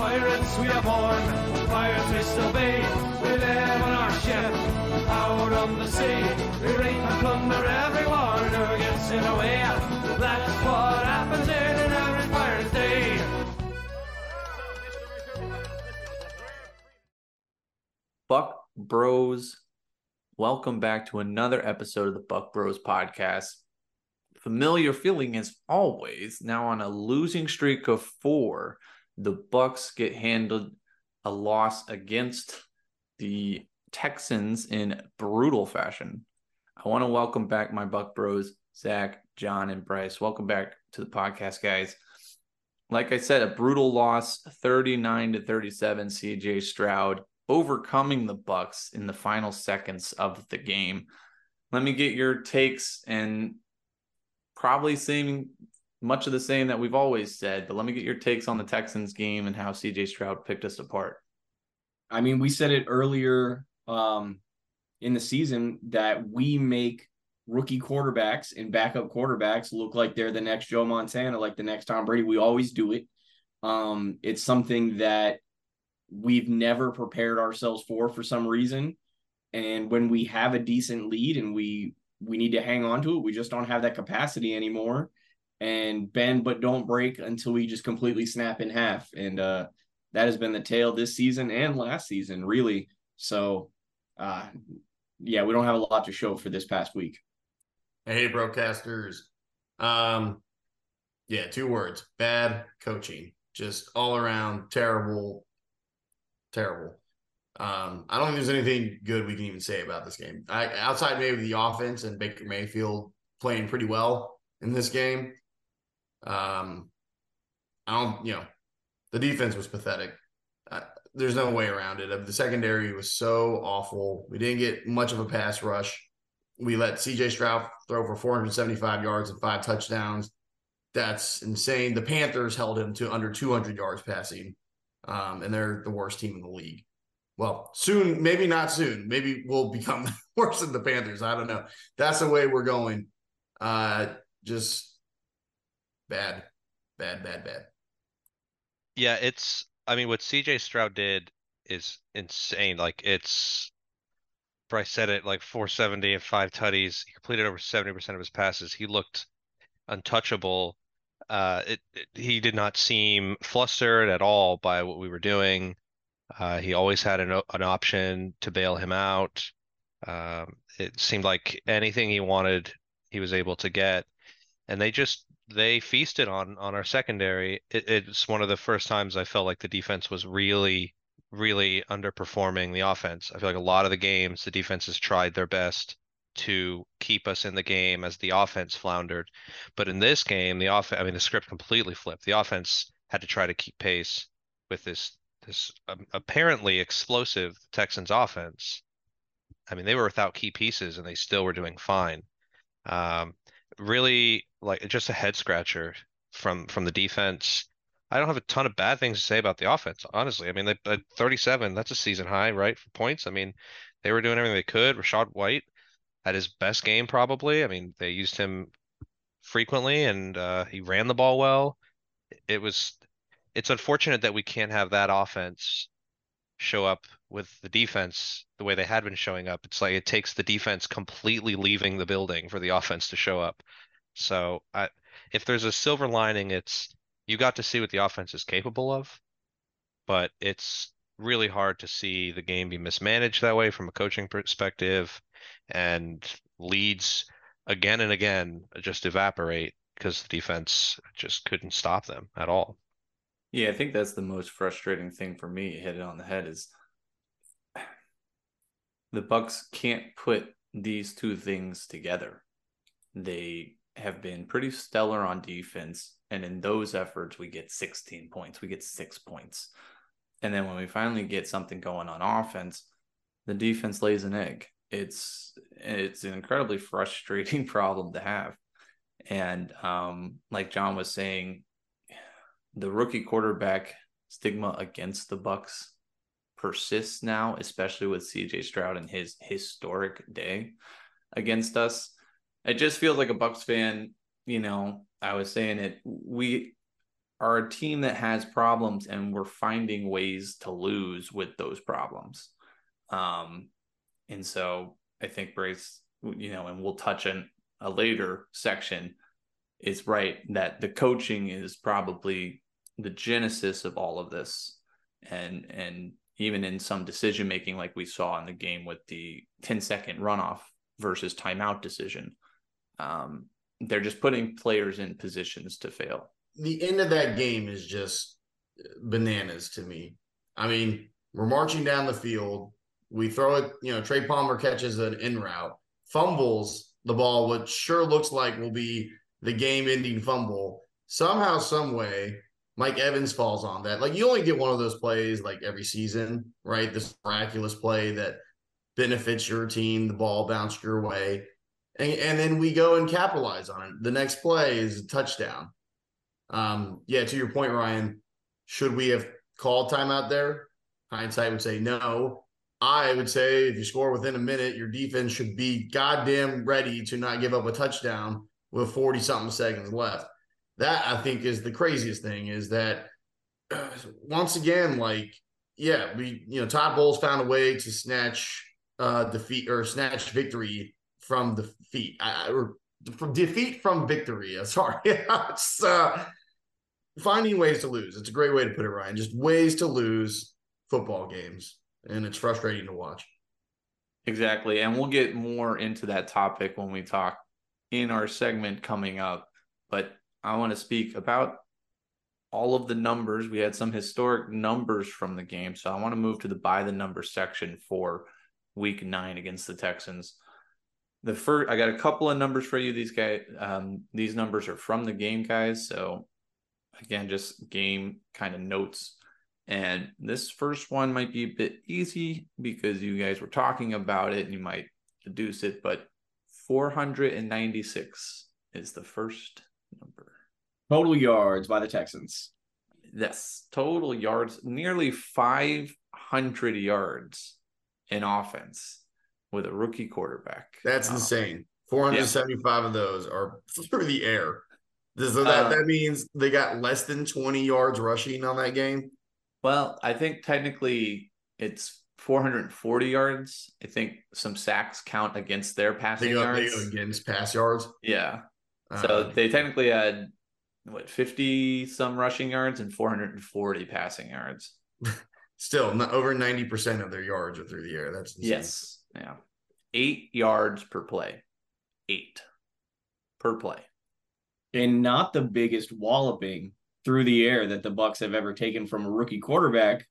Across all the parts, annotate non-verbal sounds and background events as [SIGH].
Pirates we are born, pirates we still be. We live on our ship, out on the sea. We rape and plunder everyone who gets in the way. That's what happens in an average pirate's day. Buc Bros. Welcome back to another episode of the Buc Bros podcast. Familiar feeling as always. Now on a losing streak of four, the Bucs get handled a loss against the Texans in brutal fashion. I want to welcome back my Buc Bros, Zach, John, and Bryce. Welcome back to the podcast, guys. Like I said, a brutal loss, 39 to 37, CJ Stroud overcoming the Bucs in the final seconds of the game. Let me get your takes and probably saying much of the same that we've always said, but let me get your takes on the Texans game and how CJ Stroud picked us apart. I mean, we said it earlier um, in the season that we make rookie quarterbacks and backup quarterbacks look like they're the next Joe Montana, like the next Tom Brady. We always do it. Um, it's something that we've never prepared ourselves for for some reason. And when we have a decent lead and we we need to hang on to it, we just don't have that capacity anymore. And bend but don't break until we just completely snap in half. And uh, that has been the tale this season and last season, really. So, uh, yeah, we don't have a lot to show for this past week. Hey, broadcasters. Um, yeah, two words: bad coaching. Just all around terrible terrible. Um, I don't think there's anything good we can even say about this game. I, outside maybe the offense and Baker Mayfield playing pretty well in this game. Um, I don't, you know, the defense was pathetic. Uh, there's no way around it. The secondary was so awful. We didn't get much of a pass rush. We let CJ Stroud throw for 475 yards and five touchdowns. That's insane. The Panthers held him to under 200 yards passing um, and they're the worst team in the league. Well, soon, maybe not soon. Maybe we'll become [LAUGHS] worse than the Panthers. I don't know. That's the way we're going. Uh, just bad, bad, bad, bad. Yeah, it's. I mean, what CJ Stroud did is insane. Like it's. Bryce said it like 470 and five tutties. He completed over 70% of his passes. He looked untouchable uh, it, it, he did not seem flustered at all by what we were doing. Uh, he always had an, an option to bail him out. Um, it seemed like anything he wanted, he was able to get, and they just they feasted on on our secondary. It, it's one of the first times I felt like the defense was really really underperforming the offense. I feel like a lot of the games the defense has tried their best to keep us in the game as the offense floundered. But in this game, the offense, I mean, the script completely flipped. The offense had to try to keep pace with this this um, apparently explosive Texans offense. I mean, they were without key pieces and they still were doing fine. Um, really, like just a head scratcher from from the defense. I don't have a ton of bad things to say about the offense, honestly. I mean, they, 37, that's a season high, right, for points. I mean, they were doing everything they could. Rachaad White at his best game, probably. I mean, they used him frequently, and uh, he ran the ball well. It was. It's unfortunate that we can't have that offense show up with the defense the way they had been showing up. It's like it takes the defense completely leaving the building for the offense to show up. So, I, if there's a silver lining, it's you got to see what the offense is capable of, but it's really hard to see the game be mismanaged that way from a coaching perspective and leads again and again just evaporate because the defense just couldn't stop them at all. Yeah, I think that's the most frustrating thing for me. Hit it on the head is the Bucs can't put these two things together. They have been pretty stellar on defense, and in those efforts, we get 16 points. We get six points. And then when we finally get something going on offense, the defense lays an egg. It's it's an incredibly [LAUGHS] frustrating problem to have. And um, like John was saying, the rookie quarterback stigma against the Bucs persists now, especially with CJ Stroud and his historic day against us. It just feels like a Bucs fan, you know, I was saying it, we are a team that has problems and we're finding ways to lose with those problems. Um, and so I think Brace, you know, and we'll touch on a later section, is right that the coaching is probably the genesis of all of this. And and even in some decision making, like we saw in the game with the 10 second runoff versus timeout decision. Um, they're just putting players in positions to fail. The end of that game is just bananas to me. I mean, we're marching down the field. We throw it, you know, Trey Palmer catches an in route, fumbles the ball, which sure looks like will be the game ending fumble. Somehow, some way, Mike Evans falls on that. Like you only get one of those plays like every season, right? This miraculous play that benefits your team, the ball bounced your way. And, and then we go and capitalize on it. The next play is a touchdown. Um, yeah, to your point, Ryan, should we have called timeout there? Hindsight would say no. I would say if you score within a minute, your defense should be goddamn ready to not give up a touchdown with 40 something seconds left. That I think is the craziest thing is that [CLEARS THROAT] once again, like, yeah, we, you know, Todd Bowles found a way to snatch uh defeat or snatch victory from defeat I, or from defeat from victory. [LAUGHS] Sorry. it's uh finding ways to lose. It's a great way to put it, Ryan. Just ways to lose football games. And it's frustrating to watch. Exactly. And we'll get more into that topic when we talk in our segment coming up. But I want to speak about all of the numbers. We had some historic numbers from the game. So I want to move to the by the number section for week nine against the Texans. The first, I got a couple of numbers for you. These guys, um, these numbers are from the game, guys. So again, just game kind of notes. And this first one might be a bit easy because you guys were talking about it and you might deduce it, but 496 is the first number. Total yards by the Texans. Yes, total yards, nearly 500 yards in offense with a rookie quarterback. That's um, insane. 475 yeah. of those are [LAUGHS] through the air. So that, uh, that means they got less than 20 yards rushing on that game? Well, I think technically it's 440 yards. I think some sacks count against their passing they go, yards. They go against pass yards? Yeah. So uh-huh. they technically had what 50 some rushing yards and 440 passing yards. [LAUGHS] Still, not over 90% of their yards are through the air. That's insane. Yes. Yeah. Eight yards per play. Eight per play. And not the biggest walloping through the air that the Bucs have ever taken from a rookie quarterback.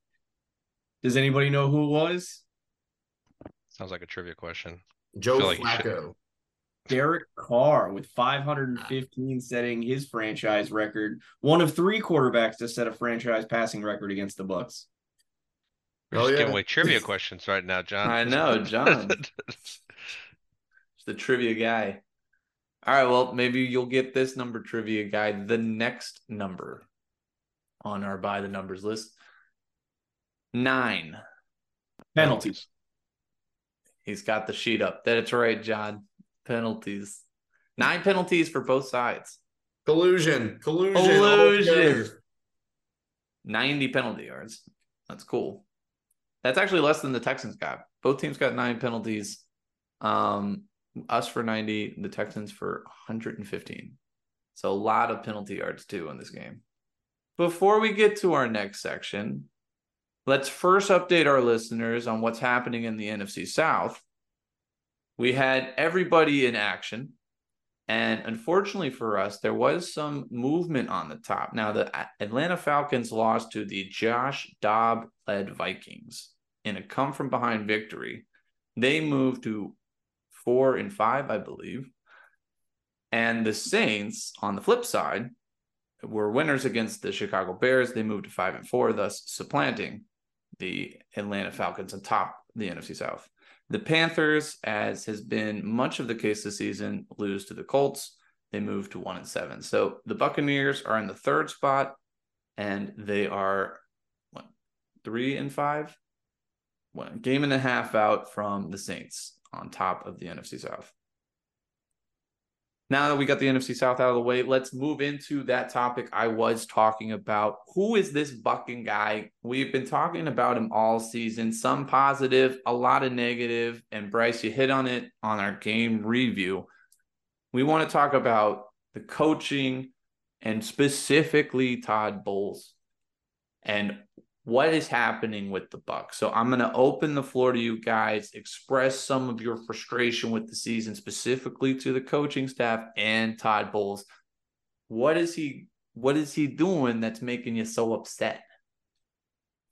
Does anybody know who it was? Sounds like a trivia question. Joe like Flacco. Derek Carr with ah. 515 setting his franchise record. One of three quarterbacks to set a franchise passing record against the Bucs. We're just oh, yeah. giving away trivia [LAUGHS] questions right now, John. I know, John. Just the trivia guy. All right, well, maybe you'll get this number trivia guy. The next number on our by the numbers list. Nine. Penalties. He's got the sheet up. That's right, John. Penalties. Nine penalties for both sides. Collusion. Collusion. Collusion. 90 penalty yards. That's cool. That's actually less than the Texans got. Both teams got nine penalties. Um, us for 90, the Texans for 115. So a lot of penalty yards too in this game. Before we get to our next section, let's first update our listeners on what's happening in the NFC South. We had everybody in action. And unfortunately for us, there was some movement on the top. Now, the Atlanta Falcons lost to the Josh Dobbs led Vikings in a come from behind victory. They moved to four and five, I believe. And the Saints, on the flip side, were winners against the Chicago Bears. They moved to five and four, thus supplanting the Atlanta Falcons on top the NFC South. The Panthers, as has been much of the case this season, lose to the Colts. They move to one and seven. So the Buccaneers are in the third spot, and they are what three and five, one game and a half out from the Saints on top of the NFC South. Now that we got the NFC South out of the way, let's move into that topic I was talking about. Who is this bucking guy? We've been talking about him all season, some positive, a lot of negative, and Bryce, you hit on it on our game review. We want to talk about the coaching and specifically Todd Bowles and what is happening with the Bucs. So I'm going to open the floor to you guys, express some of your frustration with the season, specifically to the coaching staff and Todd Bowles. What is he? What is he doing that's making you so upset?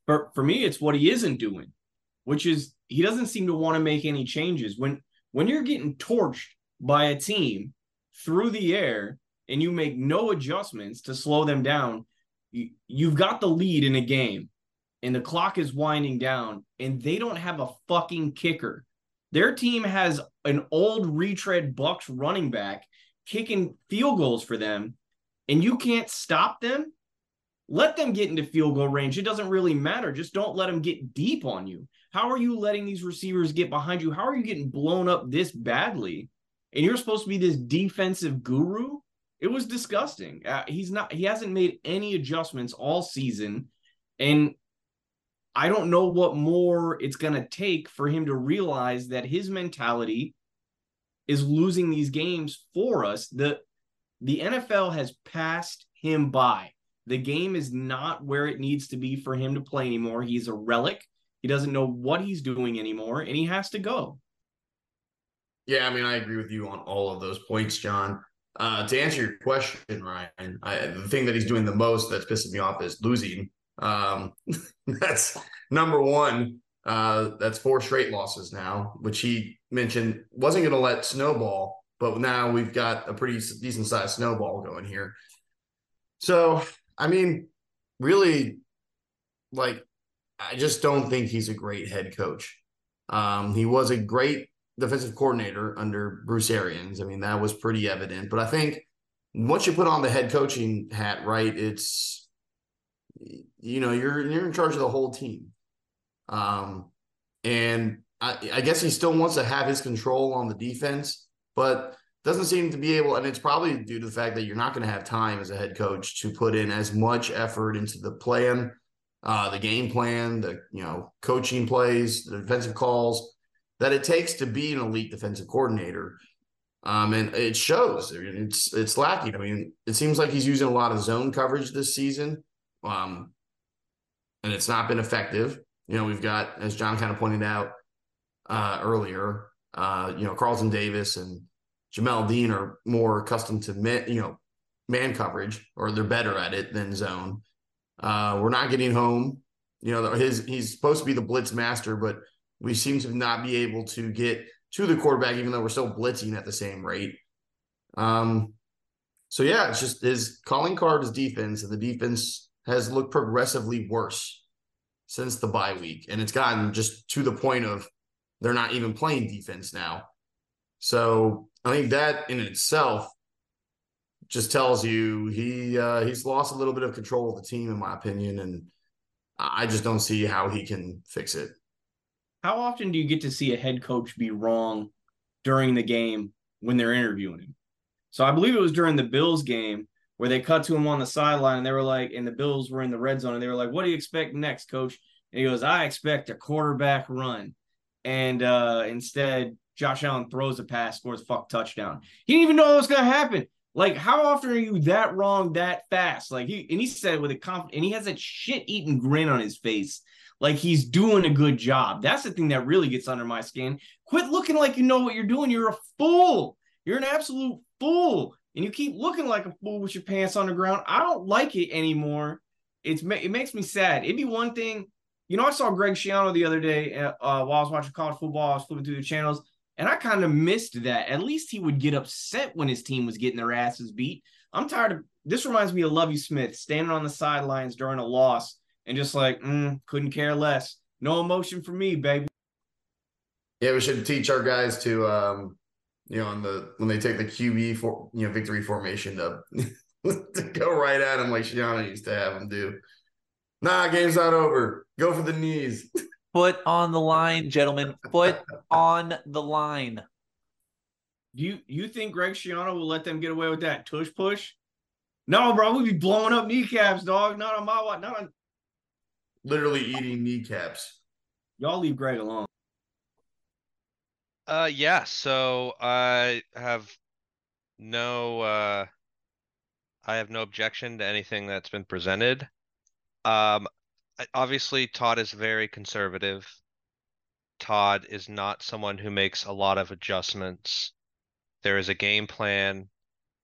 For for me, it's what he isn't doing, which is he doesn't seem to want to make any changes. When when you're getting torched by a team through the air and you make no adjustments to slow them down, you, you've got the lead in a game and the clock is winding down and they don't have a fucking kicker. Their team has an old retread Bucs running back kicking field goals for them and you can't stop them. Let them get into field goal range. It doesn't really matter. Just don't let them get deep on you. How are you letting these receivers get behind you? How are you getting blown up this badly? And you're supposed to be this defensive guru? It was disgusting. Uh, he's not he hasn't made any adjustments all season and I don't know what more it's going to take for him to realize that his mentality is losing these games for us. The the NFL has passed him by. The game is not where it needs to be for him to play anymore. He's a relic. He doesn't know what he's doing anymore and he has to go. Yeah, I mean, I agree with you on all of those points, John. Uh, to answer your question, Ryan, I, the thing that he's doing the most that's pissing me off is losing. Um, [LAUGHS] that's number one. Uh, that's four straight losses now, which he mentioned wasn't going to let snowball, but now we've got a pretty decent sized snowball going here. So, I mean, really, like, I just don't think he's a great head coach. Um, he was a great defensive coordinator under Bruce Arians. I mean, that was pretty evident. But I think once you put on the head coaching hat, right, it's you know, you're you're in charge of the whole team. Um, and I, I guess he still wants to have his control on the defense, but doesn't seem to be able. And it's probably due to the fact that you're not going to have time as a head coach to put in as much effort into the plan, uh, the game plan, the you know coaching plays, the defensive calls that it takes to be an elite defensive coordinator. Um, and it shows. It's it's lacking. I mean, it seems like he's using a lot of zone coverage this season. Um, and it's not been effective. You know, we've got, as John kind of pointed out uh, earlier, uh, you know, Carlton Davis and Jamel Dean are more accustomed to man, you know, man coverage, or they're better at it than zone. Uh, we're not getting home. You know, his he's supposed to be the blitz master, but we seem to not be able to get to the quarterback, even though we're still blitzing at the same rate. Um, so yeah, it's just his calling card is defense, and the defense has looked progressively worse since the bye week. And it's gotten just to the point of they're not even playing defense now. So I think that in itself just tells you he uh, he's lost a little bit of control of the team, in my opinion, and I just don't see how he can fix it. How often do you get to see a head coach be wrong during the game when they're interviewing him? So I believe it was during the Bills game where they cut to him on the sideline and they were like, and the Bills were in the red zone and they were like, what do you expect next, coach? And he goes, I expect a quarterback run. And uh, instead, Josh Allen throws a pass, scores a fuck touchdown. He didn't even know what was going to happen. Like, how often are you that wrong that fast? Like, he and he said it with a confidence, and he has that shit eating grin on his face, like he's doing a good job. That's the thing that really gets under my skin. Quit looking like you know what you're doing. You're a fool. You're an absolute fool and you keep looking like a fool with your pants on the ground, I don't like it anymore. It's it makes me sad. It'd be one thing, you know. I saw Greg Schiano the other day uh, uh, while I was watching college football. I was flipping through the channels, and I kind of missed that. At least he would get upset when his team was getting their asses beat. I'm tired of this. Reminds me of Lovie Smith standing on the sidelines during a loss and just like mm, couldn't care less. No emotion for me, baby. Yeah, we should teach our guys to um, you know, on the when they take the QB for you know victory formation to [LAUGHS] to go right at him like Schiano used to have him do. Nah, game's not over. Go for the knees. [LAUGHS] Foot on the line, gentlemen. Foot on the line. You you think Greg Schiano will let them get away with that tush push? No, bro, we be blowing up kneecaps, dog. Not on my watch. Not on. Literally eating kneecaps. Y'all leave Greg alone. Uh, yeah, so I have no, uh, I have no objection to anything that's been presented. Um, obviously Todd is very conservative. Todd is not someone who makes a lot of adjustments. There is a game plan.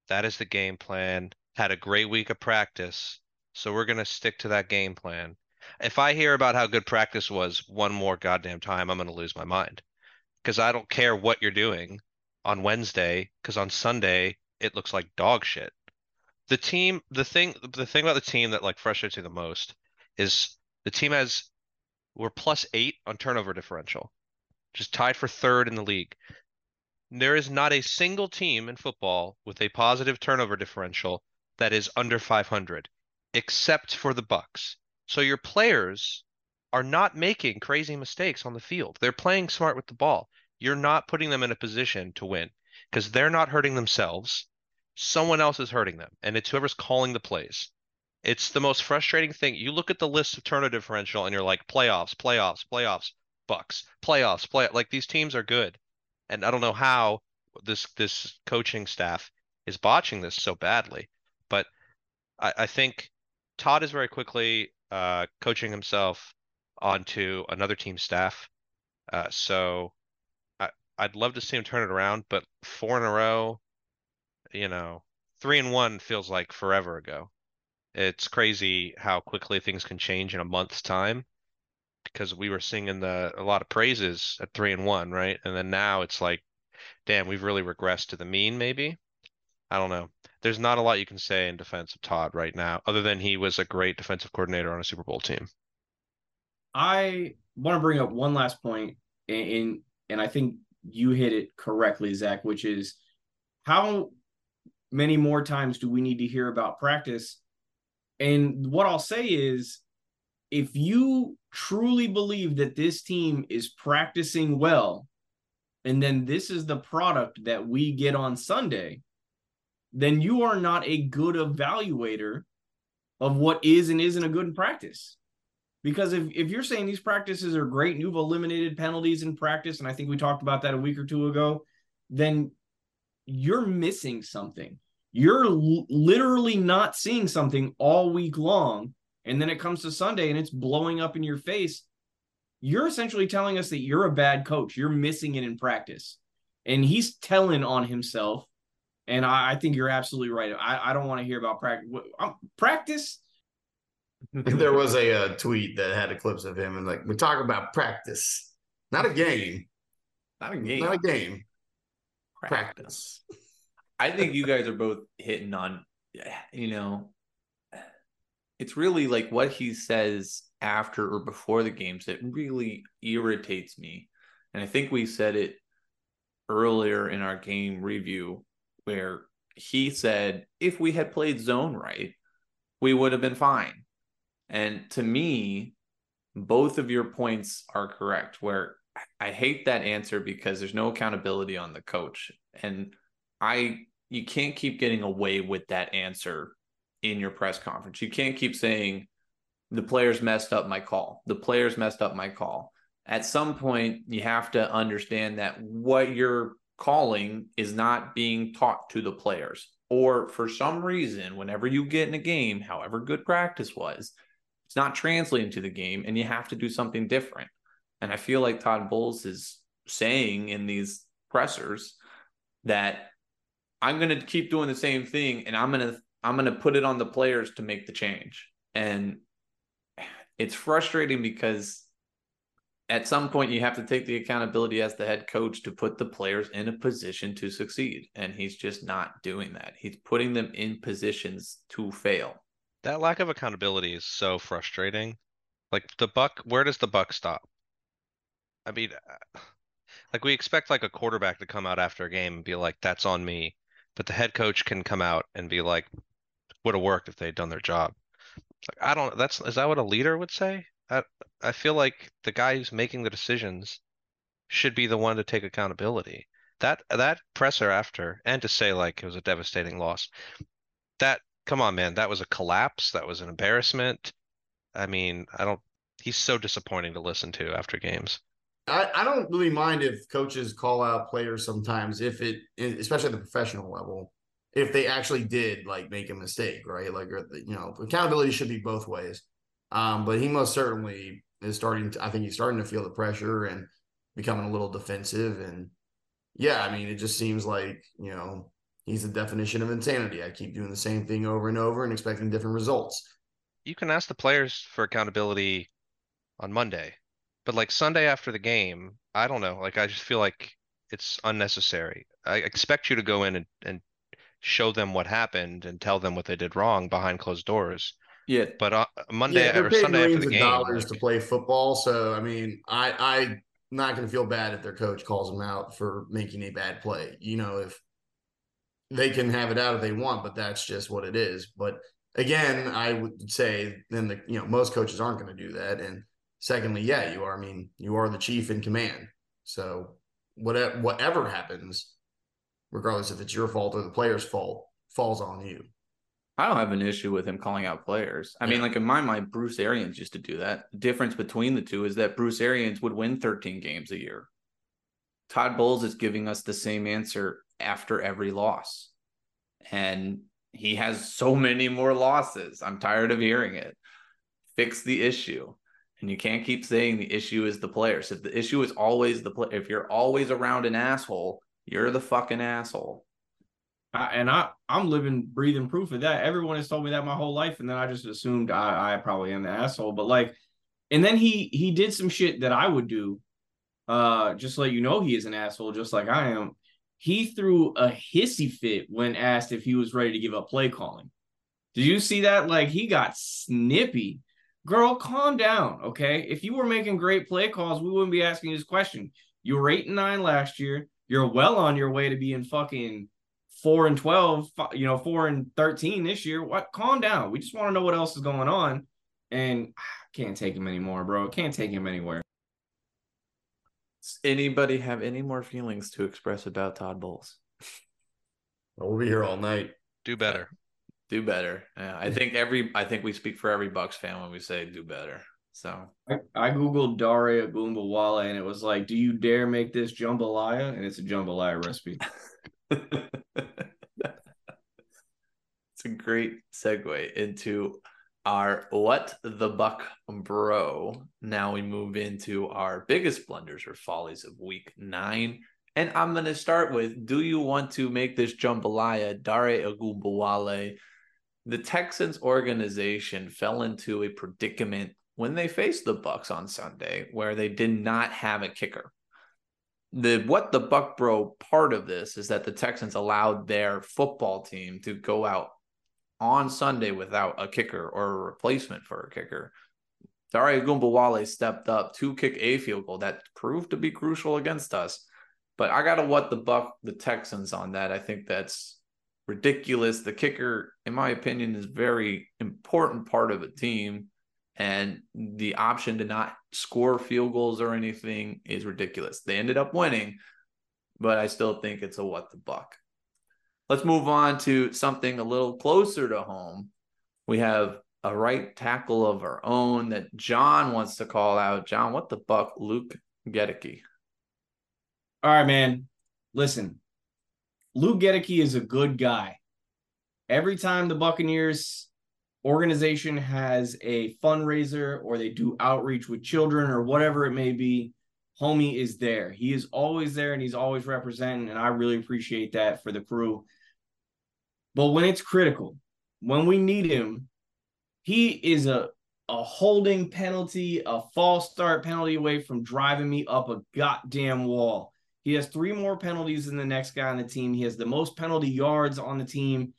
That is the game plan. Had a great week of practice, so we're gonna stick to that game plan. If I hear about how good practice was one more goddamn time, I'm gonna lose my mind. Because I don't care what you're doing on Wednesday, because on Sunday it looks like dog shit. The team, the thing, the thing about the team that like frustrates me the most is the team has we're plus eight on turnover differential, just tied for third in the league. There is not a single team in football with a positive turnover differential that is under 500, except for the Bucs. So your players are not making crazy mistakes on the field. They're playing smart with the ball. You're not putting them in a position to win because they're not hurting themselves. Someone else is hurting them, and it's whoever's calling the plays. It's the most frustrating thing. You look at the list of turnover differential and you're like playoffs, playoffs, playoffs, Bucs, playoffs, play like these teams are good. And I don't know how this this coaching staff is botching this so badly. But I, I think Todd is very quickly uh, coaching himself onto another team staff. Uh, so I, I'd love to see him turn it around, but four in a row, you know, three and one feels like forever ago. It's crazy how quickly things can change in a month's time because we were singing the a lot of praises at three and one, right? And then now it's like, damn, we've really regressed to the mean, maybe. I don't know. There's not a lot you can say in defense of Todd right now, other than he was a great defensive coordinator on a Super Bowl team. I want to bring up one last point, and and I think you hit it correctly, Zach, which is how many more times do we need to hear about practice? And what I'll say is, if you truly believe that this team is practicing well, and then this is the product that we get on Sunday, then you are not a good evaluator of what is and isn't a good practice. Because if, if you're saying these practices are great and you've eliminated penalties in practice, and I think we talked about that a week or two ago, then you're missing something. You're l- literally not seeing something all week long. And then it comes to Sunday and it's blowing up in your face. You're essentially telling us that you're a bad coach. You're missing it in practice. And he's telling on himself and I, I think you're absolutely right. I, I don't want to hear about um, practice. Practice. There was a, uh, tweet that had a clips of him and like we talk about practice, not a game, not a game, not a game. Practice. practice. I think you guys are both hitting on, you know, it's really like what he says after or before the games that really irritates me. And I think we said it earlier in our game review where he said if we had played zone right, we would have been fine. And to me, both of your points are correct. Where I hate that answer because there's no accountability on the coach. And I you can't keep getting away with that answer in your press conference. You can't keep saying the players messed up my call. The players messed up my call. At some point, you have to understand that what you're calling is not being taught to the players. Or for some reason, whenever you get in a game, however good practice was, it's not translating to the game and you have to do something different. And I feel like Todd Bowles is saying in these pressers that I'm going to keep doing the same thing and I'm going to I'm going to put it on the players to make the change. And it's frustrating because at some point you have to take the accountability as the head coach to put the players in a position to succeed and he's just not doing that he's putting them in positions to fail that lack of accountability is so frustrating like the buck where does the buck stop i mean uh, like we expect like a quarterback to come out after a game and be like that's on me but the head coach can come out and be like would have worked if they'd done their job like i don't that's is that what a leader would say I I feel like the guy who's making the decisions should be the one to take accountability. that that presser after, and to say like it was a devastating loss. That come on, man, that was a collapse. That was an embarrassment. I mean, I don't. He's so disappointing to listen to after games. I, I don't really mind if coaches call out players sometimes if it especially at the professional level if they actually did like make a mistake right like or you know accountability should be both ways um but he most certainly is starting to i think he's starting to feel the pressure and becoming a little defensive and yeah i mean it just seems like you know he's the definition of insanity i keep doing the same thing over and over and expecting different results You can ask the players for accountability on Monday, but like Sunday after the game, I don't know. Like I just feel like it's unnecessary. I expect you to go in and, and show them what happened and tell them what they did wrong behind closed doors. Yeah, But uh, Monday yeah, they're or paying Sunday after millions the of game, dollars like, to play football so i mean i i'm not going to feel bad if their coach calls them out for making a bad play you know if they can have it out if they want but that's just what it is but again i would say then the you know most coaches aren't going to do that and secondly yeah you are i mean you are the chief in command so whatever whatever happens regardless if it's your fault or the player's fault falls on you I don't have an issue with him calling out players. I mean, like in my mind, Bruce Arians used to do that. The difference between the two is that Bruce Arians would win 13 games a year. Todd Bowles is giving us the same answer after every loss. And he has so many more losses. I'm tired of hearing it. Fix the issue. And you can't keep saying the issue is the players. If the issue is always the play, if you're always around an asshole, you're the fucking asshole. I, and I I'm living breathing proof of that. Everyone has told me that my whole life, and then I just assumed I I probably am the asshole. But like, and then he he did some shit that I would do, uh, just let you know he is an asshole, just like I am. He threw a hissy fit when asked if he was ready to give up play calling. Did you see that? Like he got snippy. Girl, calm down, okay? If you were making great play calls, we wouldn't be asking this question. You were eight and nine last year. You're well on your way to being fucking four and 12, you know, four and 13 this year. What? Calm down. We just want to know what else is going on. And I can't take him anymore, bro. Can't take him anywhere. Does anybody have any more feelings to express about Todd Bowles? we'll be here all night do better. Do better. Yeah, I think every I think we speak for every Bucs fan when we say do better. So I, I Googled Dare Ogunbowale and it was like, do you dare make this jambalaya? And it's a jambalaya recipe. [LAUGHS] [LAUGHS] it's a great segue into our what the buck bro. Now we move into our biggest blunders or follies of week nine. And I'm going to start with Do you want to make this jambalaya Dare Ogunbowale? The Texans organization fell into a predicament when they faced the Bucks on Sunday where they did not have a kicker. The what the Buck Bro part of this is that the Texans allowed their football team to go out on Sunday without a kicker or a replacement for a kicker. Dare Ogunbowale stepped up to kick a field goal that proved to be crucial against us. But I gotta what the Buck the Texans on that. I think that's ridiculous. The kicker, in my opinion, is very important part of a team. And the option to not score field goals or anything is ridiculous. They ended up winning, but I still think it's a what the buck. Let's move on to something a little closer to home. We have a right tackle of our own that John wants to call out. John, what the buck, Luke Goedeke. All right, man. Listen, Luke Goedeke is a good guy. Every time the Buccaneers organization has a fundraiser or they do outreach with children or whatever it may be, homie is there. He is always there and he's always representing, and I really appreciate that for the crew. But when it's critical, when we need him, he is a a holding penalty, a false start penalty away from driving me up a goddamn wall. He has three more penalties than the next guy on the team. He has the most penalty yards on the team,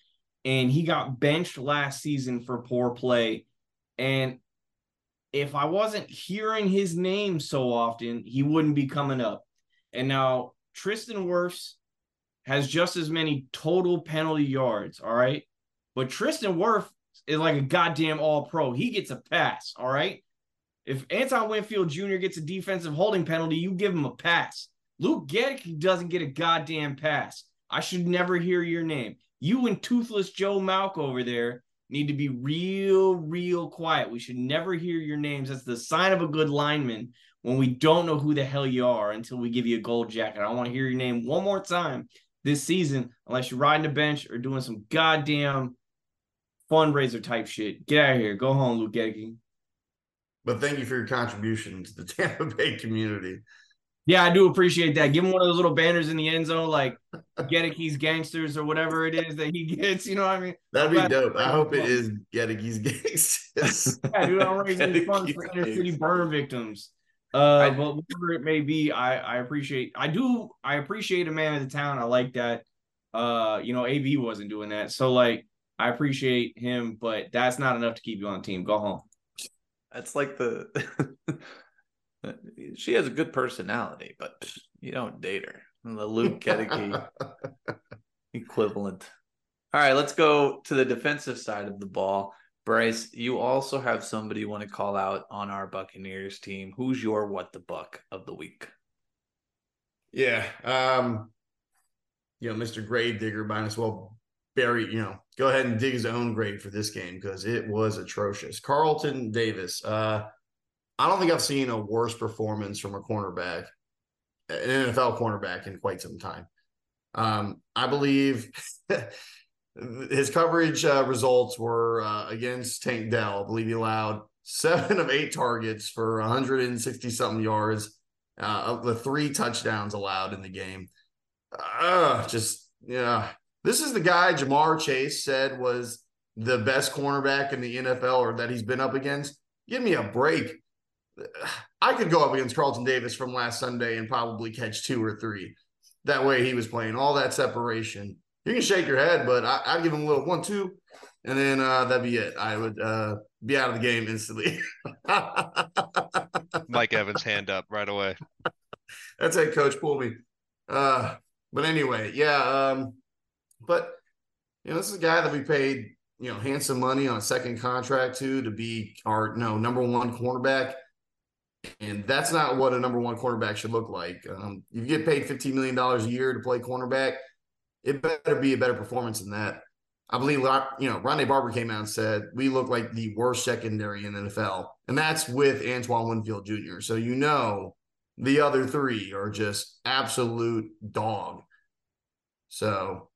and he got benched last season for poor play. And if I wasn't hearing his name so often, he wouldn't be coming up. And now Tristan Wirfs has just as many total penalty yards. All right. But Tristan Wirfs is like a goddamn all pro. He gets a pass. All right. If Antoine Winfield Jr. gets a defensive holding penalty, you give him a pass. Luke Goedeke doesn't get a goddamn pass. I should never hear your name. You and toothless Joe Mauch over there need to be real, real quiet. We should never hear your names. That's the sign of a good lineman when we don't know who the hell you are until we give you a gold jacket. I want to hear your name one more time this season unless you're riding the bench or doing some goddamn fundraiser type shit. Get out of here. Go home, Luke Goedeke. But thank you for your contribution to the [LAUGHS] Tampa Bay community. Yeah, I do appreciate that. Give him one of those little banners in the end zone, like [LAUGHS] Goedeke's gangsters or whatever it is that he gets. You know what I mean? That'd be dope. I hope it [LAUGHS] is Goedeke's gangsters. Yeah, dude, I'm raising funds for inner city burn victims. Uh, but whatever it may be, I I appreciate. I do. I appreciate a man of the town. I like that. Uh, you know, AV wasn't doing that, so like I appreciate him, but that's not enough to keep you on the team. Go home. That's like the. [LAUGHS] she has a good personality, but you don't date her. The Luke Goedeke [LAUGHS] equivalent. All right, let's go to the defensive side of the ball. Bryce, you also have somebody you want to call out on our Buccaneers team. Who's your what the buck of the week? Yeah. Um, you know, Mr. Gravedigger might as well bury, you know, go ahead and dig his own grave for this game because it was atrocious. Carlton Davis. Uh, I don't think I've seen a worse performance from a cornerback, an NFL cornerback in quite some time. Um, I believe [LAUGHS] his coverage uh, results were uh, against Tank Dell. I believe he allowed seven of eight targets for 160 something yards uh, of the three touchdowns allowed in the game. Just yeah, this is the guy Ja'Marr Chase said was the best cornerback in the NFL or that he's been up against. Give me a break. I could go up against Carlton Davis from last Sunday and probably catch two or three. That way he was playing all that separation. You can shake your head, but I, I'd give him a little one, two, and then uh, that'd be it. I would uh, be out of the game instantly. [LAUGHS] Mike Evans hand up right away. That's it, coach. Pull me. Uh, but anyway, yeah. Um, but you know, this is a guy that we paid, you know, handsome money on a second contract to to be our no number one cornerback. And that's not what a number one cornerback should look like. Um, you get paid $15 million a year to play cornerback, it better be a better performance than that. I believe, you know, Rondé Barber came out and said, we look like the worst secondary in the NFL. And that's with Antoine Winfield Jr. So, you know, the other three are just absolute dog. So,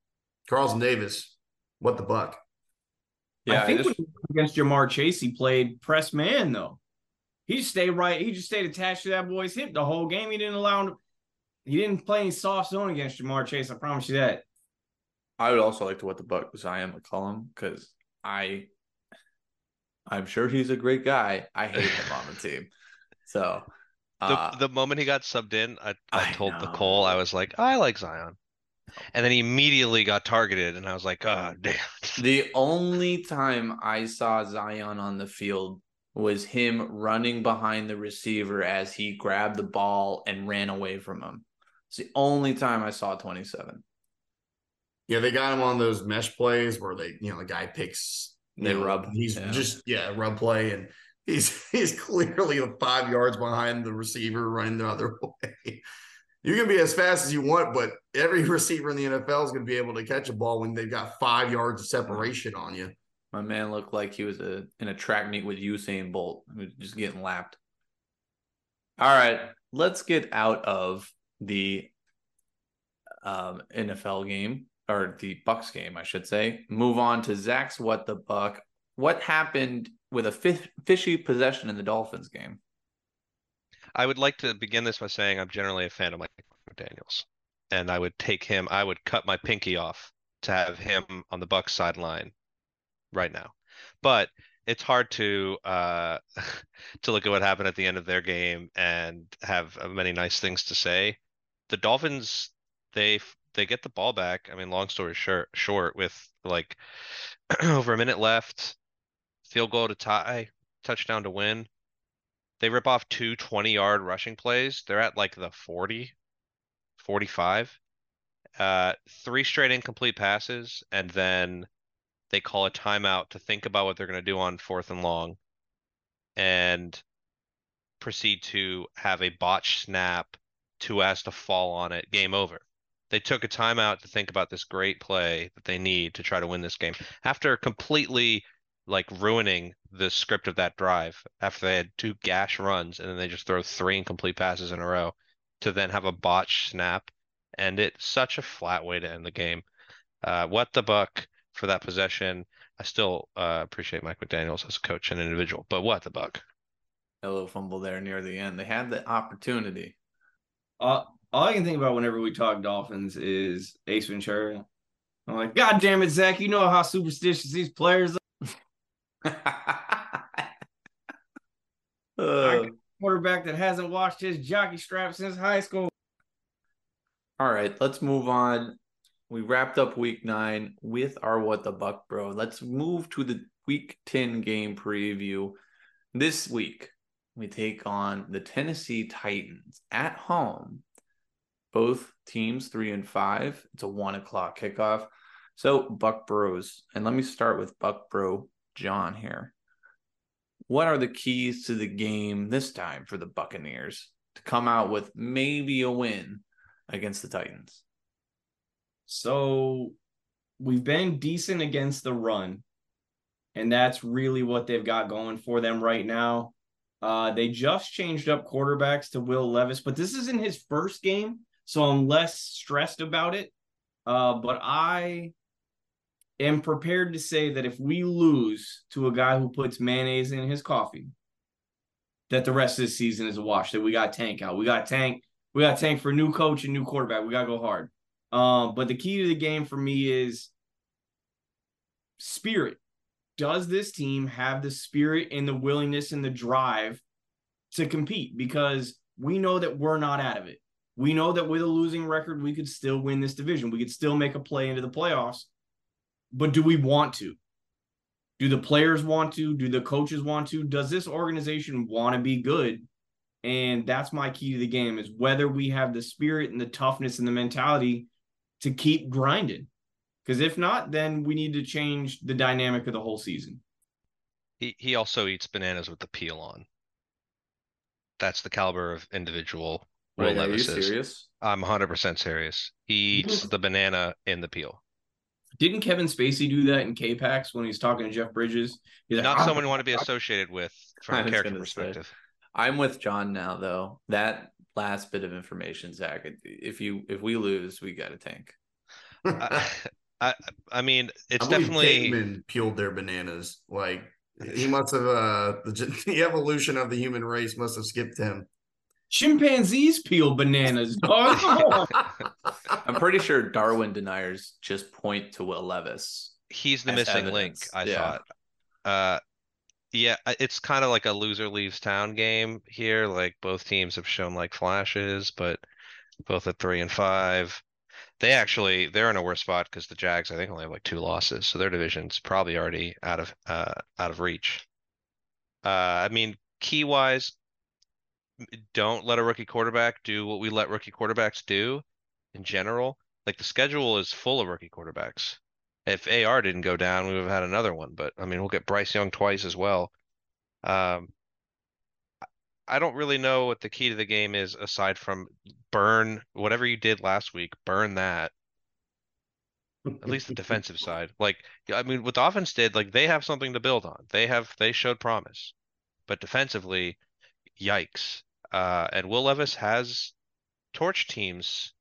Carlton Davis, what the buck? Yeah, I think I just- when against Ja'Marr Chase, he played press man though. He just stayed right. He just stayed attached to that boy's hip the whole game. He didn't allow him. He didn't play any soft zone against Ja'Marr Chase. I promise you that. I would also like to what the buck Zyon McCollum because I, I'm sure he's a great guy. I hate him on the [LAUGHS] team. So, The uh, the moment he got subbed in, I, I I told Nicole I was like, I like Zyon. And then he immediately got targeted, and I was like, oh [LAUGHS] damn. [LAUGHS] the only time I saw Zyon on the field was him running behind the receiver as he grabbed the ball and ran away from him. It's the only time I saw 27. Yeah, they got him on those mesh plays where they, you know, the guy picks, They know, rub, He's yeah. just yeah, rub play, and he's [LAUGHS] he's clearly five yards behind the receiver running the other [LAUGHS] way. You can be as fast as you want, but every [LAUGHS] receiver in the NFL is going to be able to catch a ball when they've got five yards of separation on you. My man looked like he was a, in a track meet with Usain Bolt, just getting lapped. All right, let's get out of the um, NFL game or the Bucs game, I should say. Move on to Zach's what the buck. What happened with a fishy possession in the Dolphins game? I would like to begin this by saying I'm generally a fan of Mike McDaniels, and I would take him. I would cut my pinky off to have him on the Bucs sideline right now. But it's hard to uh, [LAUGHS] to look at what happened at the end of their game and have many nice things to say. The Dolphins, they they get the ball back. I mean, long story short, short with like [CLEARS THROAT] over a minute left, field goal to tie, touchdown to win they rip off two 20 yard rushing plays. They're at like the 40, 45. Uh, three straight incomplete passes, and then they call a timeout to think about what they're going to do on fourth and long and proceed to have a botch snap two has to fall on it, game over. They took a timeout to think about this great play that they need to try to win this game after completely like ruining the script of that drive after they had two gash runs and then they just throw three incomplete passes in a row to then have a botch snap and it's such a flat way to end the game. Uh, what the buck for that possession. I still uh, appreciate Mike McDaniels as a coach and individual, but what the buck? A little fumble there near the end. They had the opportunity. Uh, all I can think about whenever we talk Dolphins is Ace Ventura. I'm like, God damn it, Zach! You know how superstitious these players are. [LAUGHS] [LAUGHS] Uh, Quarterback that hasn't washed his jockey strap since high school. all right, let's move on. We wrapped up week nine with our What the Buc Bro. Let's move to the week 10 game preview. This week, we take on the Tennessee Titans at home. Both teams three and five. It's a one o'clock kickoff. So, Buc Bros. And let me start with Buc Bro John here. What are the keys to the game this time for the Buccaneers to come out with maybe a win against the Titans? So we've been decent against the run, and that's really what they've got going for them right now. Uh, they just changed up quarterbacks to Will Levis, but this isn't his first game, so I'm less stressed about it. Uh, but I am prepared to say that if we lose to a guy who puts mayonnaise in his coffee, that the rest of the season is a wash. That we got tank out. We got tank. We got tank for new coach and new quarterback. We got to go hard. Um, but the key to the game for me is spirit. Does this team have the spirit and the willingness and the drive to compete? Because we know that we're not out of it. We know that with a losing record, we could still win this division. We could still make a play into the playoffs. But do we want to? Do the players want to? Do the coaches want to? Does this organization want to be good? And that's my key to the game is whether we have the spirit and the toughness and the mentality to keep grinding. Because if not, then we need to change the dynamic of the whole season. He he also eats bananas with the peel on. That's the caliber of individual Wait, are you Levis serious? I'm 100% serious. He eats [LAUGHS] the banana in the peel. Didn't Kevin Spacey do that in K-Pax when he's talking to Jeff Bridges? He's like, Not "I'm- someone you want to be associated with from a character gonna say. perspective. I'm with John now, though. That last bit of information, Zach. If you if we lose, we got to tank. I, I I mean, it's I definitely cavemen peeled their bananas. Like he must have uh the, [LAUGHS] the evolution of the human race must have skipped him. Chimpanzees peel bananas. [LAUGHS] dog. I'm pretty sure Darwin deniers just point to Will Levis. he's the as missing link. I Yeah. thought. Uh, yeah, it's kind of like a loser leaves town game here. Like both teams have shown like flashes, but both at three and five. They actually they're in a worse spot because the Jags I think only have like two losses, so their division's probably already out of uh out of reach. Uh, I mean, key wise, don't let a rookie quarterback do what we let rookie quarterbacks do in general. Like the schedule is full of rookie quarterbacks. If AR didn't go down, we would have had another one. But I mean, we'll get Bryce Young twice as well. Um, I- don't really know what the key to the game is aside from burn whatever you did last week, burn that. At least the [LAUGHS] defensive side. Like, I mean, what the offense did, like they have something to build on. They have they showed promise. But defensively, yikes. Uh, and Will Levis has torched teams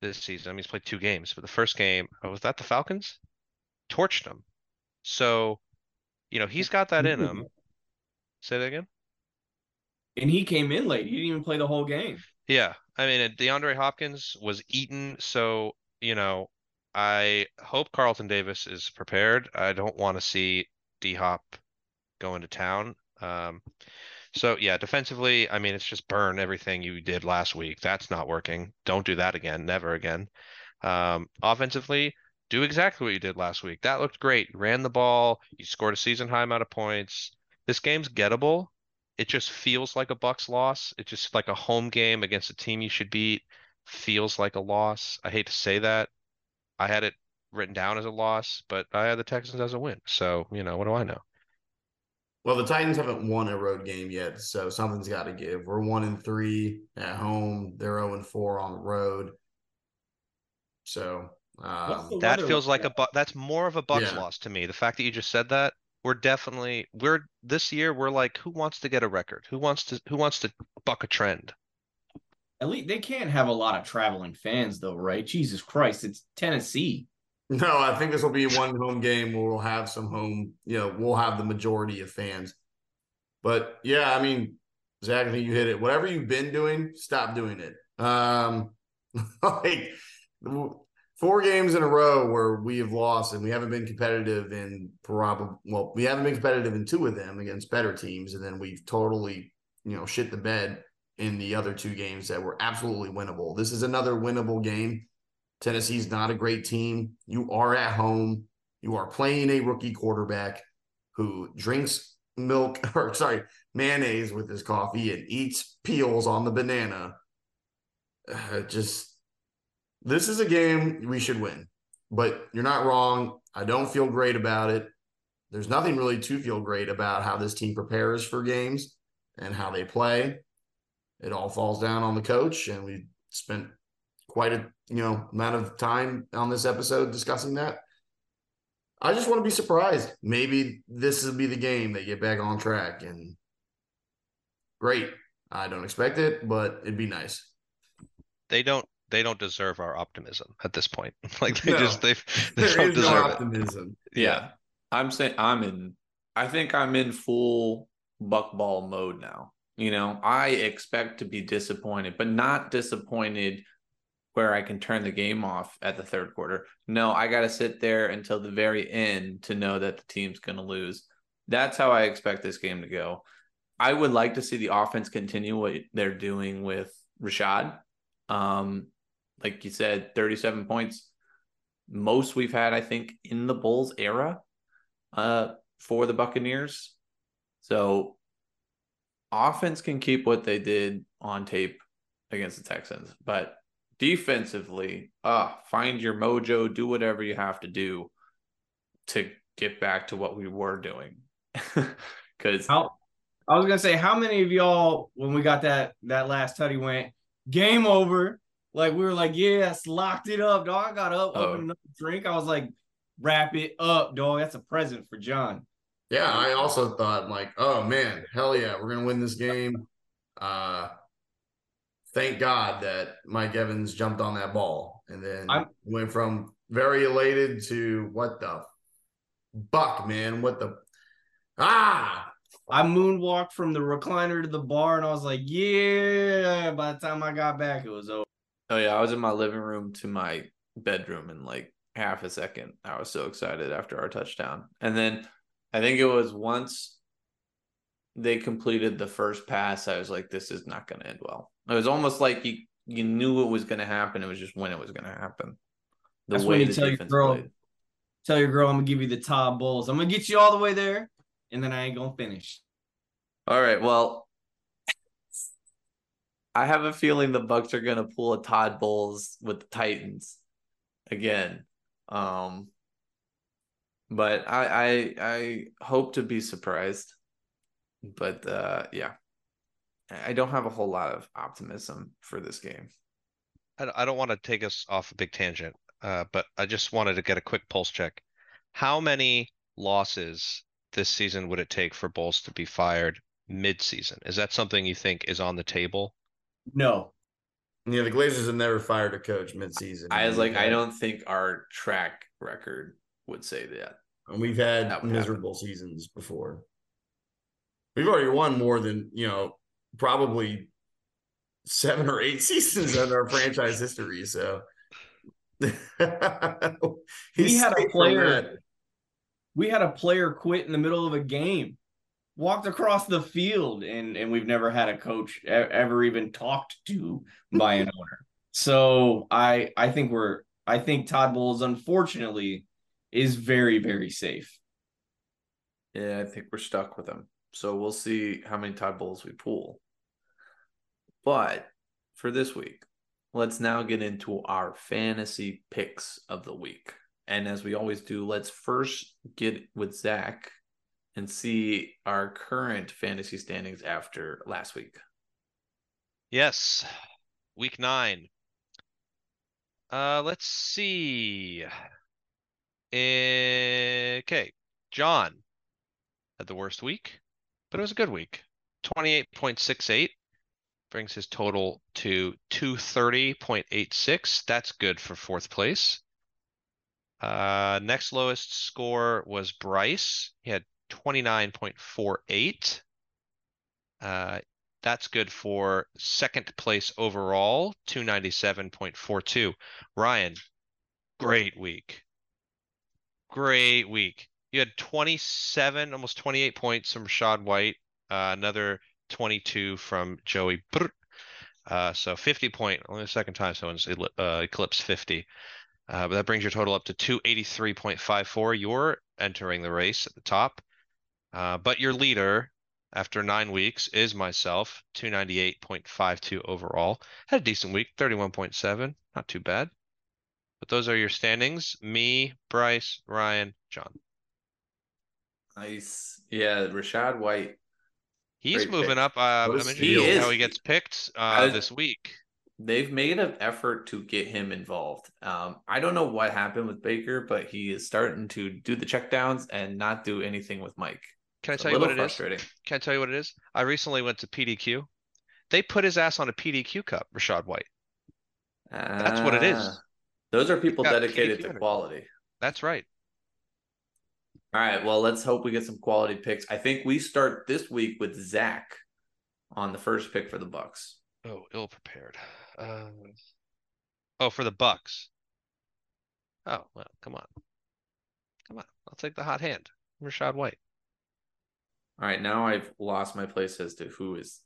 this season. I mean, he's played two games, but the first game, oh, was that the Falcons? Torched them. So, you know, he's got that in him. Say that again? And he came in late. He didn't even play the whole game. Yeah. I mean, DeAndre Hopkins was eaten. So, you know, I hope Carlton Davis is prepared. I don't want to see D Hop go into town. Um, so yeah, defensively, I mean, it's just burn everything you did last week. That's not working. Don't do that again. Never again. Um, offensively, do exactly what you did last week. That looked great. You ran the ball. You scored a season high amount of points. This game's gettable. It just feels like a Bucs loss. It just like a home game against a team you should beat feels like a loss. I hate to say that. I had it written down as a loss, but I had the Texans as a win. So, you know, what do I know? Well, the Titans haven't won a road game yet, so something's got to give. We're one and three at home. They're zero and four on the road. So um, That feels like like a bu- that's more of a Bucs Yeah. loss to me. The fact that you just said that, we're definitely we're this year we're like, who wants to get a record? Who wants to who wants to buck a trend? At least they can't have a lot of traveling fans, though, right? Jesus Christ, it's Tennessee. No, I think this will be one home game where we'll have some home. You know, we'll have the majority of fans. But yeah, I mean, Zach, I think you hit it. Whatever you've been doing, stop doing it. Um, [LAUGHS] like four games in a row where we have lost and we haven't been competitive in probably well, we haven't been competitive in two of them against better teams, and then we've totally you know shit the bed in the other two games that were absolutely winnable. This is another winnable game. Tennessee's not a great team. You are at home. You are playing a rookie quarterback who drinks milk [LAUGHS] or sorry, mayonnaise with his coffee and eats peels on the banana. Uh, just this is a game we should win. But you're not wrong. I don't feel great about it. There's nothing really to feel great about how this team prepares for games and how they play. It all falls down on the coach, and we spent quite a you know amount of time on this episode discussing that. I just want to be surprised. Maybe this will be the game they get back on track, and great. I don't expect it, but it'd be nice. They don't they don't deserve our optimism at this point. [LAUGHS] Like they No. just they [LAUGHS] they There don't is no deserve it. optimism. Yeah. I'm saying I'm in I think I'm in full buckball mode now. You know, I expect to be disappointed, but not disappointed where I can turn the game off at the third quarter. No, I got to sit there until the very end to know that the team's going to lose. That's how I expect this game to go. I would like to see the offense continue what they're doing with Rachaad. Um, like you said, 37 points, most we've had, I think, in the Bowles era uh, for the Buccaneers. So offense can keep what they did on tape against the Texans, but defensively, uh, find your mojo, do whatever you have to do to get back to what we were doing. [LAUGHS] Because How I was gonna say, how many of y'all, when we got that that last tutty, went game over? Like we were like, yes, locked it up, dog. I got up, Oh. opened another drink. I was like, wrap it up, dog. That's a present for John. Yeah, I also thought like, oh man, hell yeah, we're gonna win this game. Uh thank God that Mike Evans jumped on that ball and then I'm- went from very elated to what the buck, man. What the ah I moonwalked from the recliner to the bar, and I was like, yeah. By the time I got back, it was over. Oh yeah, I was in my living room to my bedroom in like half a second. I was so excited after our touchdown. And then I think it was once they completed the first pass, I was like, this is not gonna end well. It was almost like you you knew it was gonna happen. It was just when it was gonna happen. The That's when way you tell your girl- played. Tell your girl I'm gonna give you the Todd Bowles. I'm gonna get you all the way there, and then I ain't gonna finish. All right, well. I have a feeling the Bucs are gonna pull a Todd Bowles with the Titans again. Um but I I I hope to be surprised. But uh yeah. I don't have a whole lot of optimism for this game. I don't, I don't want to take us off a big tangent, uh, but I just wanted to get a quick pulse check. How many losses this season would it take for Bowles to be fired mid-season? Is that something you think is on the table? No, yeah, the Glazers have never fired a coach midseason. I was like, I don't think our track record would say that. And we've had That would miserable seasons before. We've already won more than, you know, probably seven or eight [LAUGHS] seasons in our franchise history. So [LAUGHS] We had a player- we had a player quit in the middle of a game, walked across the field, and and we've never had a coach ever even talked to by an owner. So I I think we're I think Todd Bowles unfortunately is very very safe. Yeah, I think we're stuck with him. So we'll see how many Todd Bowles we pull. But for this week, let's now get into our fantasy picks of the week. And as we always do, let's first get with Zach and see our current fantasy standings after last week. Yes. Week nine. Uh, let's see. Eh, Okay, John had the worst week, but it was a good week. Twenty-eight point six eight brings his total to two thirty point eight six. That's good for fourth place. Uh, next lowest score was Bryce. He had twenty-nine point four eight. Uh, that's good for second place overall, two ninety-seven point four two. Ryan, great week. Great week. You had 27, almost 28 points from Rachaad White, uh, another 22 from Joey. Uh, so 50 point, only the second time someone's uh, eclipsed 50. Uh, but that brings your total up to 283.54. You're entering the race at the top. Uh, but your leader after nine weeks is myself, 298.52 overall. Had a decent week, 31.7. Not too bad. But those are your standings. Me, Bryce, Ryan, John. Nice. Yeah, Rachaad White. He's Great moving pick. up. Uh, I'm is interested he? to see He he gets picked uh, I- this week. They've made an effort to get him involved. Um, I don't know what happened with Baker, but he is starting to do the checkdowns and not do anything with Mike. Can I It's a tell you what it is? frustrating. Can I tell you what it is? I recently went to PDQ. They put his ass on a PDQ cup, Rachaad White. That's what it is. Ah, Those are people got dedicated PDQ to in it. quality. That's right. All right. Well, let's hope we get some quality picks. I think we start this week with Zach on the first pick for the Bucs. Oh, ill prepared. Um, oh, for the Bucs. Oh well, come on, come on. I'll take the hot hand, Rachaad White. All right. Now I've lost my place as to who is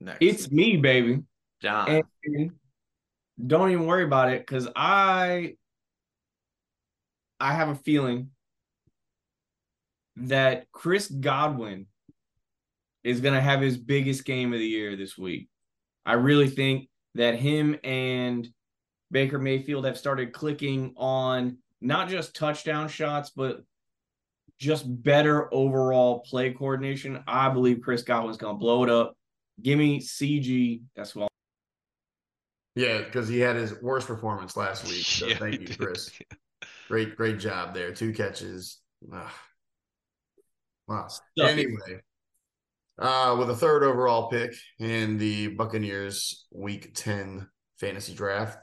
next. It's me, baby. John. And don't even worry about it because I I have a feeling that Chris Godwin is gonna have his biggest game of the year this week. I really think that him and Baker Mayfield have started clicking on not just touchdown shots, but just better overall play coordination. I believe Chris Godwin's gonna blow it up. Give me CG. That's what Yeah, because he had his worst performance last week. So [LAUGHS] Yeah, thank he you, did. Chris. Great, great job there. Two catches. Ugh. Wow. Stuff. Anyway, uh, with a third overall pick in the Buccaneers Week Ten fantasy draft,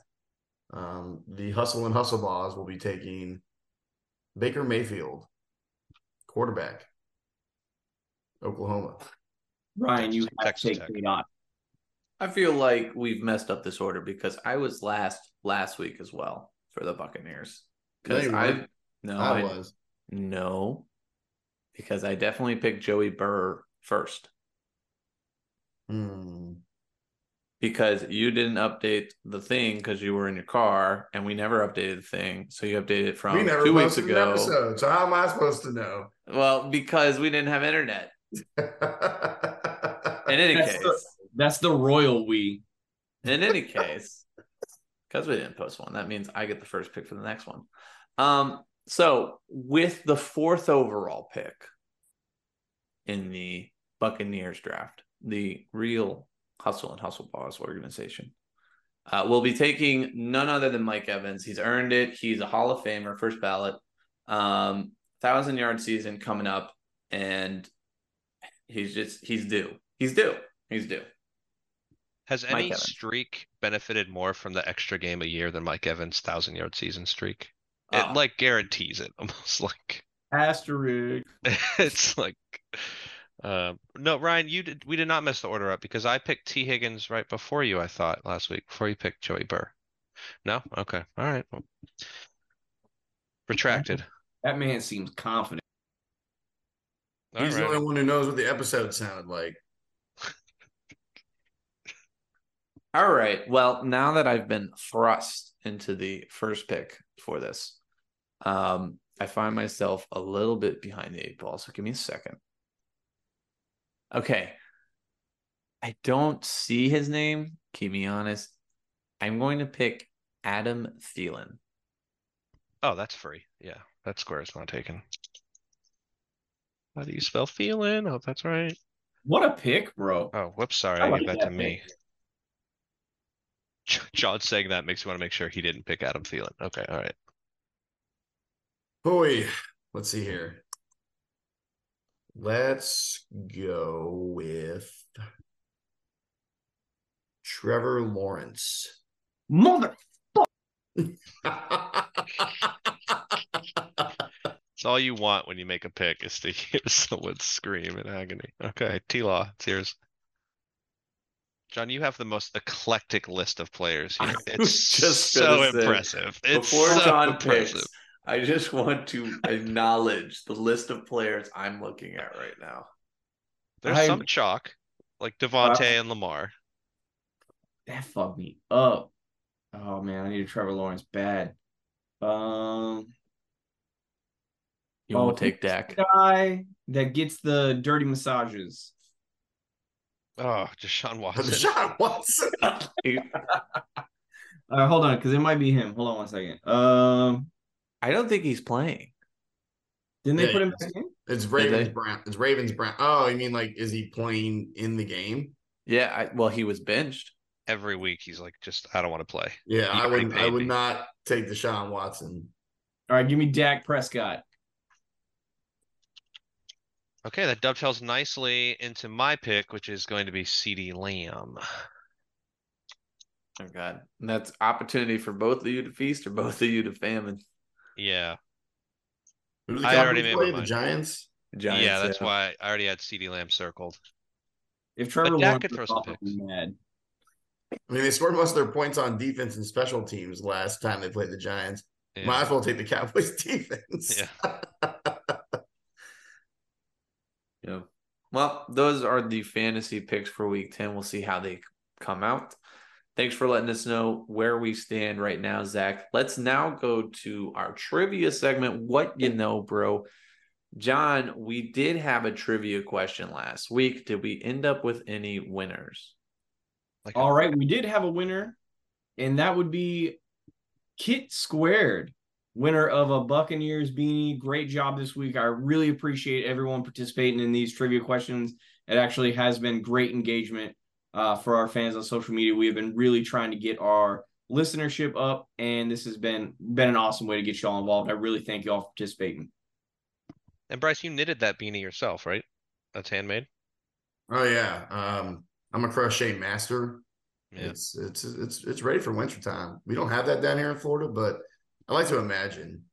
um, the Hustle and Hustle Balls will be taking Baker Mayfield, quarterback, Oklahoma. Ryan, you Texas- have to take me on. I feel like we've messed up this order because I was last last week as well for the Buccaneers. Because you I no, I I, was. no, because I definitely picked Joey Burr first Hmm. because you didn't update the thing because you were in your car and we never updated the thing. So you updated it from we never two weeks posted an ago. episode, so how am I supposed to know? Well, because we didn't have internet. [LAUGHS] In any That's case, the- That's the royal we. in any case, because we didn't post one, that means I get the first pick for the next one. Um, so with the fourth overall pick in the Buccaneers draft, the real Hustle and Hustle Boss organization, uh, we'll be taking none other than Mike Evans. He's earned it. He's a Hall of Famer, first ballot, um, thousand yard season coming up, and he's just he's due. He's due. He's due. Has Mike any Evans. streak benefited more from the extra game a year than Mike Evans' thousand yard season streak? It Oh. like guarantees it [LAUGHS] almost like Asterisk. [LAUGHS] it's like uh, no Ryan you did we did not mess the order up because I picked Tee Higgins right before you I thought last week before you picked Joey Burr. No? Okay. All right. Well, retracted. That man seems confident. All He's the only one who knows what the episode sounded like. [LAUGHS] All right. Well, now that I've been thrust into the first pick for this, um, I find myself a little bit behind the eight ball. So give me a second. Okay. I don't see his name. Keep me honest. I'm going to pick Adam Thielen. Oh, that's free. Yeah. That square is not taken. How do you spell feeling? Oh, that's right. What a pick, bro. Oh, whoops, sorry, I I gave that that to me. [LAUGHS] John saying that makes me want to make sure he didn't pick Adam Thielen. Okay, all right. Boy, let's see here. Let's go with Trevor Lawrence. Mother. [LAUGHS] It's all you want when you make a pick is to [LAUGHS] hear someone scream in agony. Okay, T Law, it's yours. John, you have the most eclectic list of players here. It's just so gonna say, impressive. It's Before so John impressive. picks, I just want to acknowledge the list of players I'm looking at right now. There's I- some chalk, like Devontae and Lamar. That fucked me up. Oh man, I need a Trevor Lawrence bad. Um, You Oh, won't take Dak. guy that gets the dirty massages. Oh, Deshaun Watson. Deshaun Watson. All right, hold on, because it might be him. Hold on one second. Um, I don't think he's playing. didn't they put him back in? It's Ravens they? Brown. It's Ravens Brown. Oh, you mean like is he playing in the game? Yeah, I, well, he was benched. Every week he's like, just I don't want to play. Yeah, He I would. I would me. not take Deshaun Watson. All right, give me Dak Prescott. Okay, that dovetails nicely into my pick, which is going to be CeeDee Lamb. Oh God, and that's opportunity for both of you to feast or both of you to famine. Yeah. Who the I already Cowboys made my play? The mind. Giants. The Giants, yeah, that's why I already had CeeDee Lamb circled. If Trevor Dak Lawrence could throw was some I'd picks. mad. I mean, they scored most of their points on defense and special teams last time they played the Giants. Yeah. Might as well take the Cowboys [LAUGHS] defense. Yeah. Yeah. Well, those are the fantasy picks for week 10. We'll see how they come out. Thanks for letting us know where we stand right now, Zach. Let's now go to our trivia segment. What you know, bro. John, we did have a trivia question last week. Did we end up with any winners? Like All right, we did have a winner, and that would be Kit Squared, winner of a Buccaneers beanie. Great job this week. I really appreciate everyone participating in these trivia questions. It actually has been great engagement uh, for our fans on social media. We have been really trying to get our listenership up, and this has been been an awesome way to get y'all involved. I really thank y'all for participating. And Bryce, you knitted that beanie yourself, right? That's handmade. Oh yeah. Um, I'm a crochet master. Yeah. It's it's it's it's ready for wintertime. We don't have that down here in Florida, but I like to imagine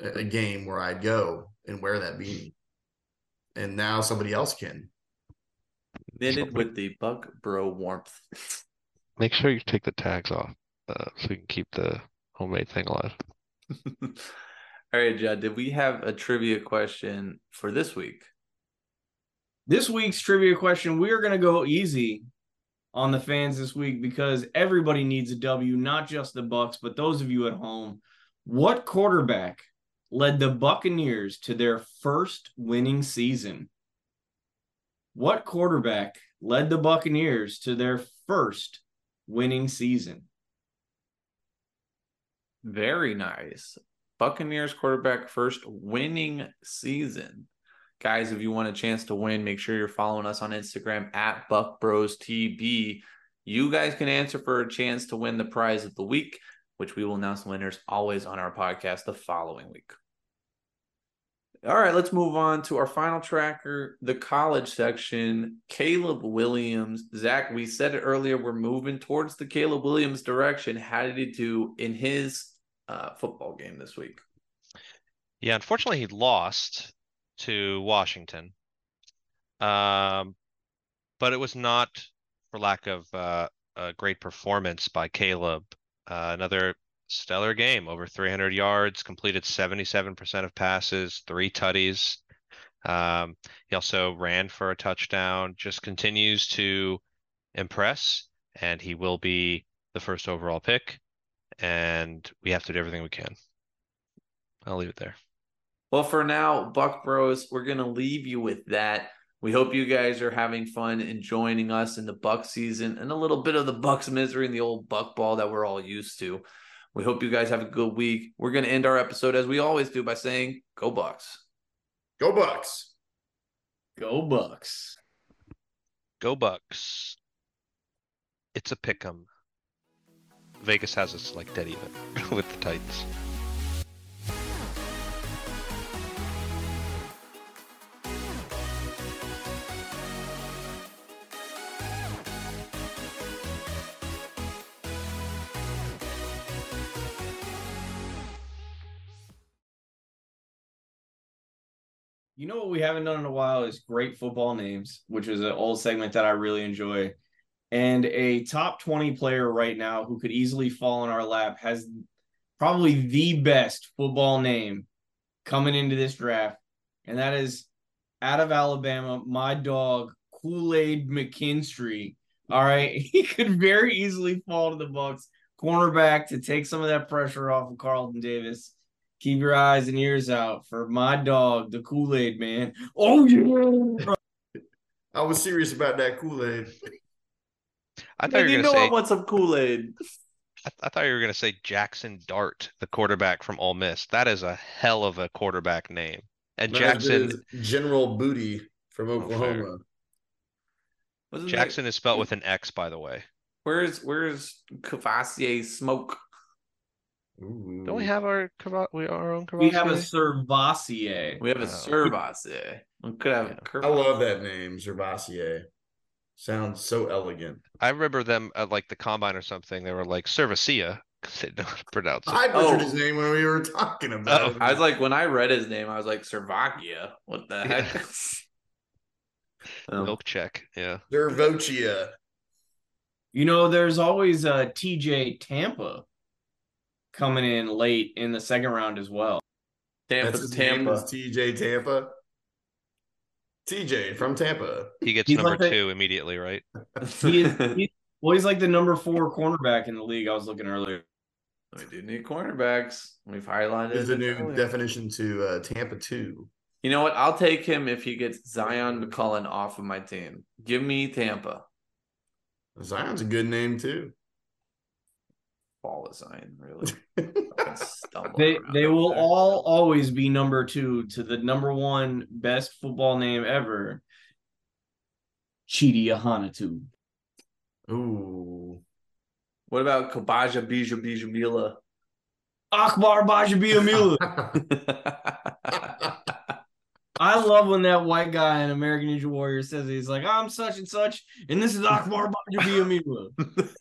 a, a game where I'd go and wear that beanie. And now somebody else can. Knitted with the Buc Bro warmth. [LAUGHS] Make sure you take the tags off uh, so you can keep the homemade thing alive. [LAUGHS] All right, Judd, did we have a trivia question for this week? This week's trivia question, we are going to go easy on the fans this week because everybody needs a W, not just the Bucs, but those of you at home. What quarterback led the Buccaneers to their first winning season? What quarterback led the Buccaneers to their first winning season? Very nice. Buccaneers quarterback first winning season. Guys, if you want a chance to win, make sure you're following us on Instagram at Buc Bros TB. You guys can answer for a chance to win the prize of the week, which we will announce winners always on our podcast the following week. All right, let's move on to our final tracker, the college section. Caleb Williams. Zach, we said it earlier, we're moving towards the Caleb Williams direction. How did he do in his uh, football game this week? Yeah, unfortunately, he lost to Washington. Um, but it was not for lack of uh, a great performance by Caleb. Uh, another stellar game, over 300 yards, completed 77% of passes, three tutties. Um, he also ran for a touchdown, just continues to impress, and he will be the first overall pick. And we have to do everything we can. I'll leave it there. Well, for now, Buc Bros, we're going to leave you with that. We hope you guys are having fun and joining us in the Buc season and a little bit of the Bucs misery and the old Buc ball that we're all used to. We hope you guys have a good week. We're going to end our episode as we always do by saying, Go Bucs. Go Bucs. Go Bucs. Go Bucs. It's a pick 'em. Vegas has us like dead even [LAUGHS] with the Titans. You know what we haven't done in a while is great football names, which is an old segment that I really enjoy. And a top 20 player right now who could easily fall in our lap has probably the best football name coming into this draft. And that is out of Alabama, my dog, Kool Aid McKinstry. All right. [LAUGHS] He could very easily fall to the Bucs cornerback to take some of that pressure off of Carlton Davis keep your eyes and ears out for my dog, the Kool Aid man. Oh yeah, I was serious about that Kool Aid. I thought Man, you you were know gonna I say. want some Kool Aid. I, I thought you were gonna say Jaxson Dart, the quarterback from Ole Miss. That is a hell of a quarterback name. And Not Jackson General Booty from Oh. Oklahoma. Wasn't Jackson that, is spelled with an X, by the way. where's where's Cavassier smoke? Ooh. Don't we have our Cava- we our own we have a Cavassier? Cervasier. We have a Oh. Servassier. We could have Yeah. a curve. I love that name, Zervassier. Sounds so elegant. I remember them at like the combine or something. They were like Cervacia because [LAUGHS] they don't pronounce it. I butchered Oh. his name when we were talking about Oh, it. I was like, when I read his name, I was like, Servakia. What the Yeah. heck? Um, [LAUGHS] Milk check. Yeah. Dervochia. You know, there's always a TJ Tampa coming in late in the second round as well. Tampa, That's his name Tampa. is TJ Tampa. TJ from Tampa. He gets He's number like the- two immediately, right? He is, [LAUGHS] he, well, he's like the number four cornerback in the league. I was looking earlier. we do need cornerbacks. We've highlighted Is the it new earlier. definition to uh, Tampa 2. You know what? I'll take him if he gets Zyon McCollum off of my team. Give me Tampa. Zyon's a good name too. Fall of Zion, really. [LAUGHS] They they will there. all always be number two to the number one best football name ever. Chidi Ahanotu. Ooh. What about Kabaja Bija Bija Mila? Akbar Gbajabiamila. [LAUGHS] [LAUGHS] I love when that white guy in American Ninja Warrior says he's like, I'm such and such, and this is Akbar Gbajabiamila.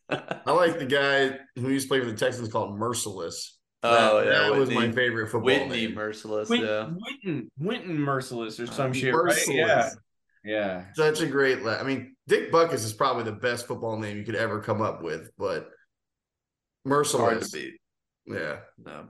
[LAUGHS] I like the guy who used to play for the Texans called Mercilus. oh, that, yeah. that was my favorite football Whitney name. Mercilus, Win- yeah. Winton, Winton Mercilus or some Uh, shit, right? Mercilus. Yeah. Yeah. Such a great. La- I mean, Dick Butkus is probably the best football name you could ever come up with, but Hard to Merciless. beat. Yeah. No.